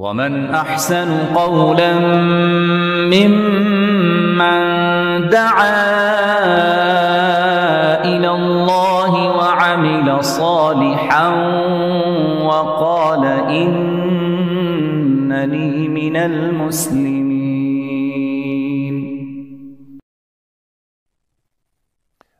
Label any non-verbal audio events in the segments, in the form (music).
ومن أحسن قولا ممن دعا إلى الله وعمل صالحا وقال إنني من المسلمين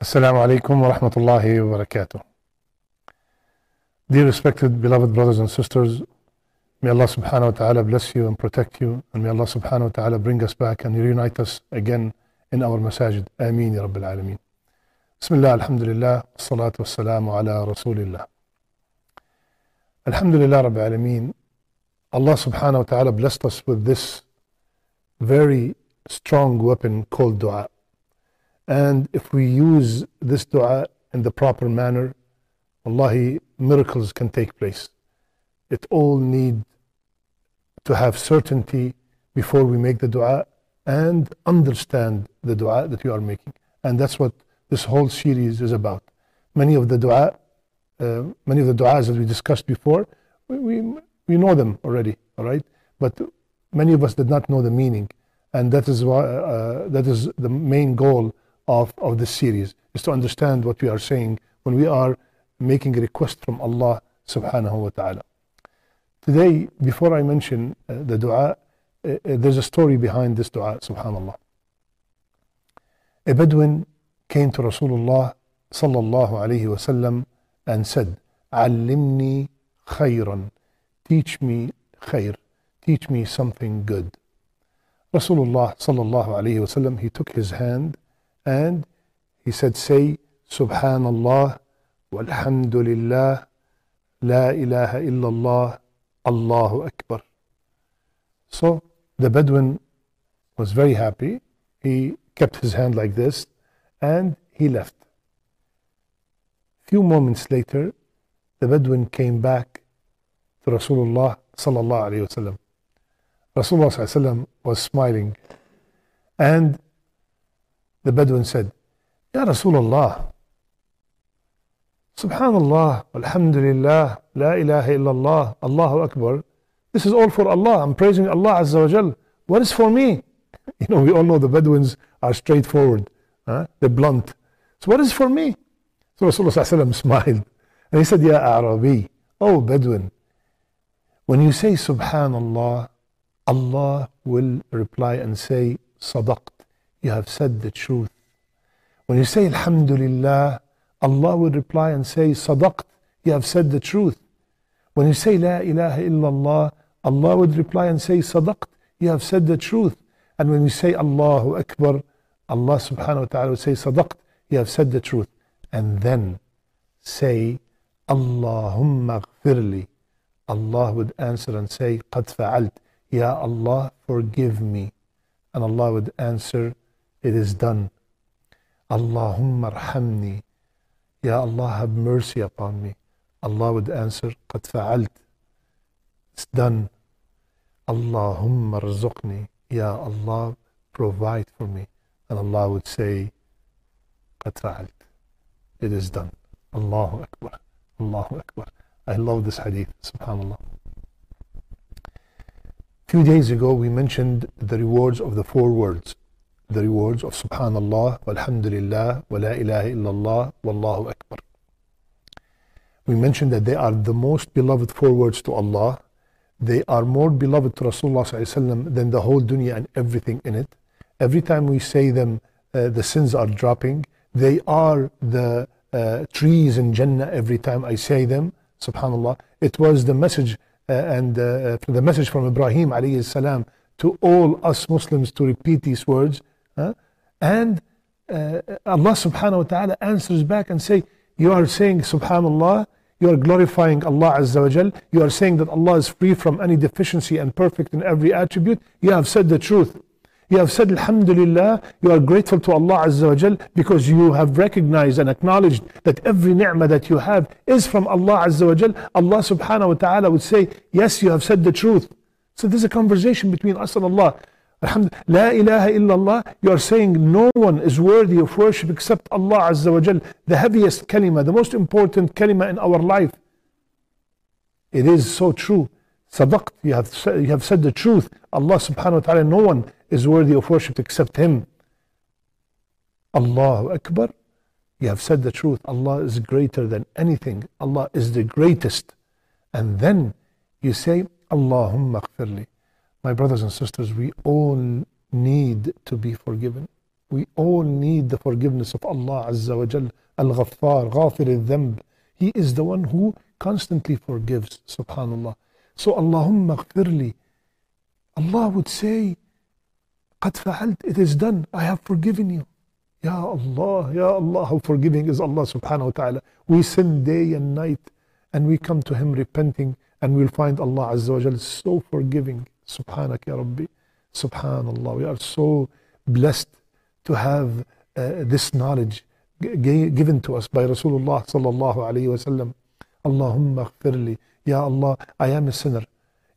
alaikum wa rahmatullahi wa barakatuh. Dear respected beloved brothers and sisters, may Allah subhanahu wa ta'ala bless you and protect you, and may Allah subhanahu wa ta'ala bring us back and reunite us again in our masajid. Ameen ya Rabbil Alameen. Bismillah, alhamdulillah, salatu wassalamu ala rasulillah. Alhamdulillah Rabbil Alameen, Allah subhanahu wa ta'ala blessed us with this very strong weapon called dua. And if we use this dua in the proper manner, Wallahi, miracles can take place. It all need to have certainty before we make the dua and understand the dua that you are making. And that's what this whole series is about. Many of the dua, uh, many of the du'as that we discussed before, we, we, we know them already, all right? But many of us did not know the meaning. And that is, why, uh, that is the main goal of, of this series, is to understand what we are saying when we are making a request from Allah subhanahu wa ta'ala. Today, before I mention uh, the dua, uh, uh, there's a story behind this dua, subhanallah. A Bedouin came to Rasulullah sallallahu alayhi wasallam and said, Allimni khayran, teach me khayr, teach me something good. Rasulullah sallallahu alayhi wasallam, he took his hand and he said, say, Subhanallah, walhamdulillah, la ilaha illallah, Allahu Akbar. So the Bedouin was very happy. He kept his hand like this and he left. Few moments later, the Bedouin came back to Rasulullah sallallahu alayhi wasallam. Rasulullah sallallahu was smiling and the Bedouin said, Ya Rasulullah, Subhanallah, Alhamdulillah, La ilaha illallah, Allahu Akbar. This is all for Allah. I'm praising Allah Azza wa Jal. What is for me? (laughs) You know, we all know the Bedouins are straightforward. Huh? They're blunt. So what is for me? So Rasulullah smiled. And he said, Ya Arabi, oh Bedouin, when you say Subhanallah, Allah will reply and say, Sadaqt, you have said the truth. When you say Alhamdulillah, Allah will reply and say, Sadaqt, you have said the truth. When you say La ilaha illallah, Allah would reply and say, Sadaqt, you have said the truth. And when you say Allahu Akbar, Allah subhanahu wa ta'ala would say, Sadaqt, you have said the truth. And then say, Allahumma ghfirli. Allah would answer and say, Qad fa'alt. Ya Allah, forgive me. And Allah would answer, It is done. Allahumma arhamni. Ya Allah, have mercy upon me. Allah would answer, قد فعلت. It's done. Allahumma rzuqni. Ya Allah, provide for me. And Allah would say, قد فعلت. It is done. Allahu Akbar. Allahu Akbar. I love this hadith. Subhanallah. Few days ago, we mentioned the rewards of the four words. The rewards of Subhanallah, Walhamdulillah, Wa la ilaha illallah, Wallahu Akbar. We mentioned that they are the most beloved four words to Allah. They are more beloved to Rasulullah than the whole dunya and everything in it. Every time we say them, uh, the sins are dropping. They are the uh, trees in Jannah every time I say them. Subhanallah. It was the message uh, and uh, the message from Ibrahim alayhi to all us Muslims to repeat these words. And uh, Allah subhanahu wa ta'ala answers back and say, you are saying subhanallah, you are glorifying Allah Azza wa Jal, you are saying that Allah is free from any deficiency and perfect in every attribute, you have said the truth. You have said Alhamdulillah, you are grateful to Allah Azza wa Jal because you have recognized and acknowledged that every ni'mah that you have is from Allah Azza wa Jal. Allah subhanahu wa ta'ala would say, Yes, you have said the truth. So there's a conversation between us and Allah. Alhamdulillah, La ilaha illallah, you are saying no one is worthy of worship except Allah Azza wa the heaviest kalima, the most important kalima in our life. It is so true. Sadaqt, you have, you have said the truth. Allah subhanahu wa ta'ala, no one is worthy of worship except Him. Allahu Akbar. You have said the truth. Allah is greater than anything. Allah is the greatest. And then you say, Allahumma gfirli. My brothers and sisters, we all need to be forgiven. We all need the forgiveness of Allah Azza wa Jal. Al-Ghaffar, Ghafir al-Dhanb. He is the one who constantly forgives, subhanallah. So Allahumma gfirli. Allah would say, قد فعلت, it is done. I have forgiven you. Ya Allah, Ya Allah, how forgiving is Allah subhanahu wa ta'ala. We sin day and night and we come to Him repenting and we'll find Allah Azza wa Jal so forgiving. Subhanak Ya Rabbi. Subhanallah. We are so blessed to have uh, this knowledge given to us by Rasulullah sallallahu alayhi wa sallam. Allahumma aghfirli. Ya Allah, I am a sinner.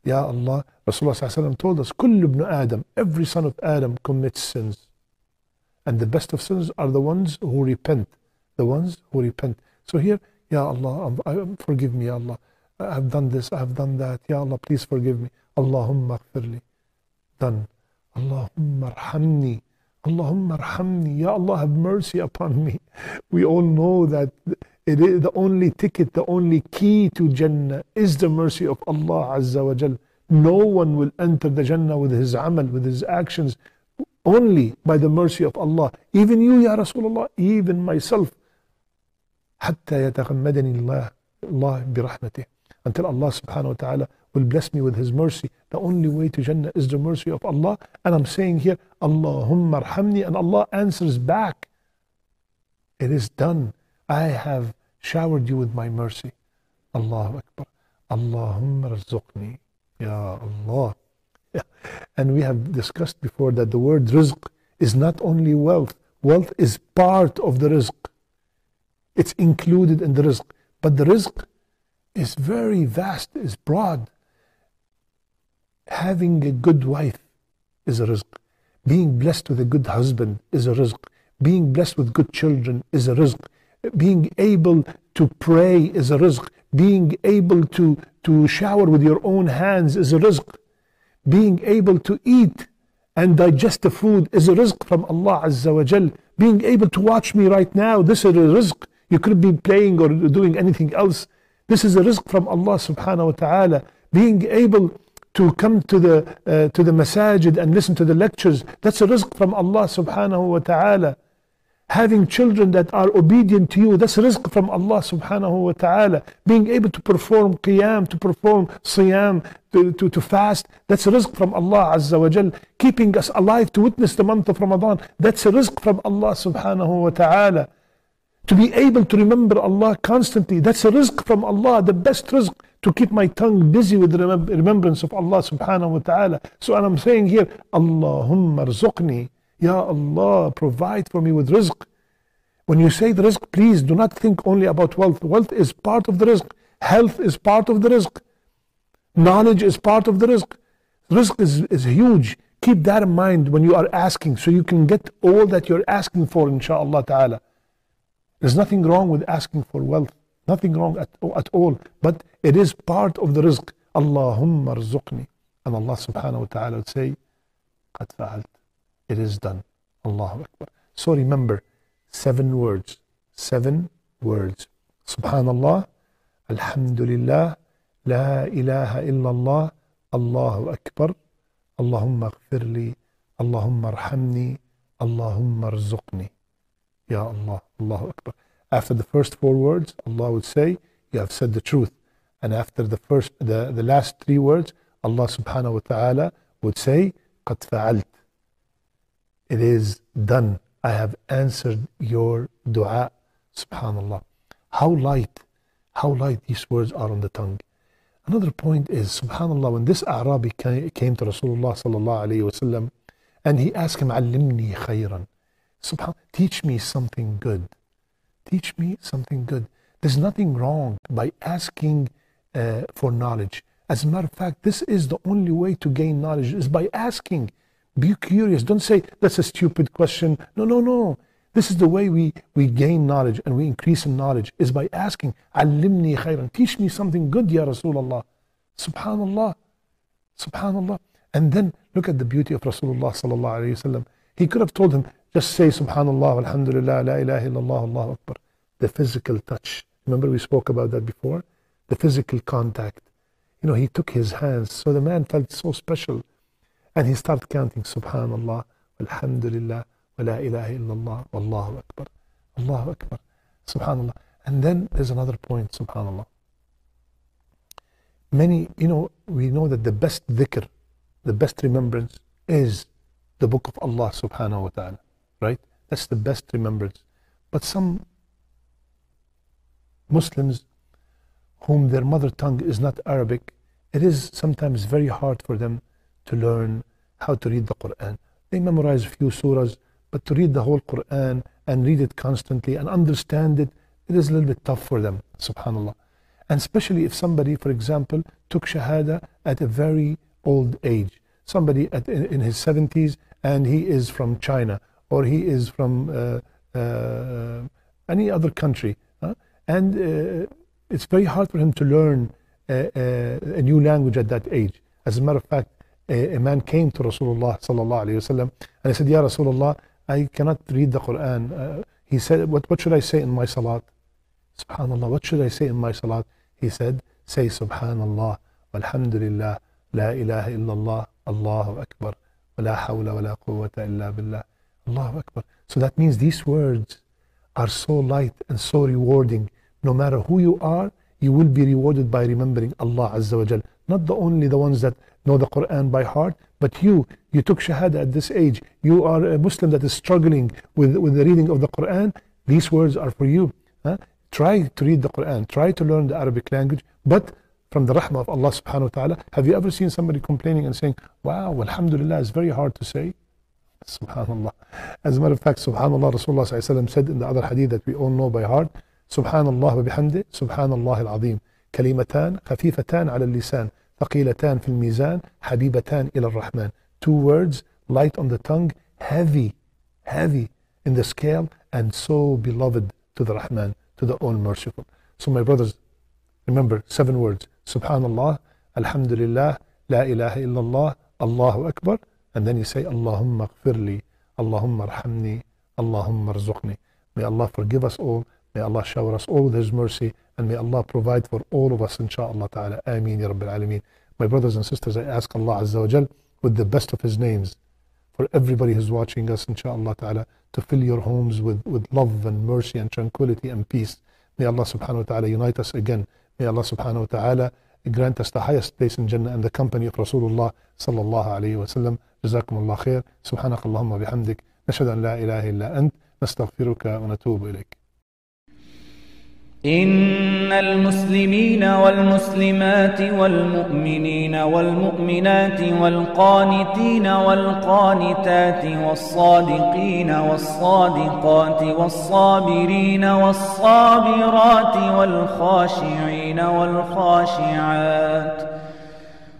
Ya Allah, Rasulullah sallallahu alayhi told us, Kullu ibn Adam, every son of Adam commits sins. And the best of sins are the ones who repent. The ones who repent. So here, Ya Allah, um, um, forgive me, Ya Allah. I've done this, I've done that. Ya Allah, please forgive me. Allahumma gfirli. Done. Allahumma arhamni. Allahumma arhamni. Ya Allah, have mercy upon me. We all know that it is the only ticket, the only key to Jannah is the mercy of Allah Azza wa Jal. No one will enter the Jannah with his amal, with his actions, only by the mercy of Allah. Even you, Ya Rasulullah, even myself. حتى يتغمدني الله الله برحمته until Allah subhanahu wa ta'ala will bless me with His mercy. The only way to Jannah is the mercy of Allah. And I'm saying here, Allahumma arhamni, and Allah answers back. It is done. I have showered you with my mercy. Allahu Akbar. Allahumma razzuqni. Ya Allah. (laughs) And we have discussed before that the word rizq is not only wealth, wealth is part of the rizq. It's included in the rizq. But the rizq is very vast, is broad. Having a good wife is a rizq. Being blessed with a good husband is a rizq. Being blessed with good children is a rizq. Being able to pray is a rizq. Being able to, to shower with your own hands is a rizq. Being able to eat and digest the food is a rizq from Allah Azza wa Jal. Being able to watch me right now, this is a rizq. You could be playing or doing anything else. This is a rizq from Allah subhanahu wa ta'ala. Being able to come to the, uh, to the masajid and listen to the lectures, that's a rizq from Allah subhanahu wa ta'ala. Having children that are obedient to you, that's a rizq from Allah subhanahu wa ta'ala. Being able to perform qiyam, to perform siyam, to, to, to fast, that's a rizq from Allah azza wa jal. Keeping us alive to witness the month of Ramadan, that's a rizq from Allah subhanahu wa ta'ala. To be able to remember Allah constantly, that's a rizq from Allah, the best rizq to keep my tongue busy with the remem- remembrance of Allah subhanahu wa ta'ala. So and I'm saying here, Allahumma rzuqni, Ya Allah, provide for me with rizq. When you say the rizq, please do not think only about wealth. Wealth is part of the rizq. Health is part of the rizq. Knowledge is part of the rizq. Rizq is, is huge. Keep that in mind when you are asking so you can get all that you're asking for, inshaAllah ta'ala. There's nothing wrong with asking for wealth. Nothing wrong at, at all. But it is part of the rizq. Allahumma rzuqni. And Allah subhanahu wa ta'ala would say, قد فعلت. It is done. Allahu Akbar. So remember, seven words. Seven words. Subhanallah. Alhamdulillah. La ilaha illallah. Allahu Akbar. Allahumma اغفر لي. Allahumma arhamni. Allahumma rzuqni. Ya Allah, Allahu Akbar. After the first four words, Allah would say, You have said the truth. And after the first the, the last three words, Allah subhanahu wa ta'ala would say, Qad fa'alt. It is done. I have answered your dua. Subhanallah. How light, how light these words are on the tongue. Another point is, subhanallah, when this Arabi came to Rasulullah sallallahu alayhi wasallam and he asked him, Allimni khayran. Subhan, teach me something good. Teach me something good. There's nothing wrong by asking uh, for knowledge. As a matter of fact, this is the only way to gain knowledge is by asking. Be curious. Don't say that's a stupid question. No, no, no. This is the way we, we gain knowledge and we increase in knowledge is by asking, Alimni khayran. Teach me something good, Ya Rasulullah. Subhanallah. Subhanallah. And then look at the beauty of Rasulullah. He could have told him, just say Subhanallah, Alhamdulillah, La ilaha illallah, Allahu Akbar. The physical touch. Remember we spoke about that before? The physical contact. You know, he took his hands, so the man felt so special. And he started counting Subhanallah, Alhamdulillah, la ilaha illallah, Wallahu Akbar. Allahu Akbar. Subhanallah. And then there's another point, Subhanallah. Many, you know, we know that the best dhikr, the best remembrance is the book of Allah subhanahu wa ta'ala, right? That's the best remembrance. But some Muslims whom their mother tongue is not Arabic, it is sometimes very hard for them to learn how to read the Quran. They memorize a few surahs, but to read the whole Quran and read it constantly and understand it, it is a little bit tough for them, subhanAllah. And especially if somebody, for example, took Shahada at a very old age. Somebody at, in, in his 70s and he is from China or he is from uh, uh, any other country. huh? And uh, it's very hard for him to learn a, new language at that age. As a matter of fact, a, a man came to Rasulullah and he said, "Ya Rasulullah, I cannot read the Quran." He said, what, "What should I say in my salat?" Subhanallah, what should I say in my salat? He said, "Say Subhanallah, Alhamdulillah, la ilaha illallah, Allahu Akbar, wa la hawla wa quwwata illa billah, Allahu Akbar." So that means these words are so light and so rewarding. No matter who you are, you will be rewarded by remembering Allah Azza wa Jal. Not the only the ones that know the Quran by heart, but you, you took Shahada at this age. You are a Muslim that is struggling with, with the reading of the Quran. These words are for you. huh? Try to read the Quran, try to learn the Arabic language, but from the rahmah of Allah subhanahu wa ta'ala. Have you ever seen somebody complaining and saying, Wow, Alhamdulillah, it's very hard to say? (laughs) Subhanallah. As a matter of fact, Subhanallah, Rasulullah sallallahu alayhi wa sallam said in the other hadith that we all know by heart, Subhanallah wa bihamdi, Subhanallah al-azim. كلمتان خفيفتان على اللسان ثقيلتان في الميزان حبيبتان إلى الرحمن two words light on the tongue heavy heavy in the scale and so beloved to the Rahman to the all merciful so my brothers remember seven words subhanallah alhamdulillah la ilaha illallah allahu akbar and then you say allahumma gfirli allahumma arhamni allahumma arzuqni may allah forgive us all may allah shower us all with his mercy and may allah provide for all of us inshaAllah ta'ala ameen ya rabbil alameen my brothers and sisters i ask allah azza wa jal with the best of his names for everybody who's watching us, inshaAllah ta'ala, to fill your homes with, with love and mercy and tranquility and peace. May Allah subhanahu wa ta'ala unite us again. May Allah subhanahu wa ta'ala grant us the highest place in Jannah and the company of Rasulullah sallallahu alayhi wa sallam. جزاكم الله خير. سبحانك اللهم وبحمدك. نشهد أن لا إله إلا أنت. نستغفرك ونتوب إليك. إن المسلمين والمسلمات والمؤمنين والمؤمنات والقانتين والقانتات والصادقين والصادقات والصابرين والصابرات والخاشعين والخاشعات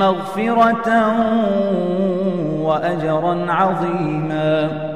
مغفرة وأجرا عظيما.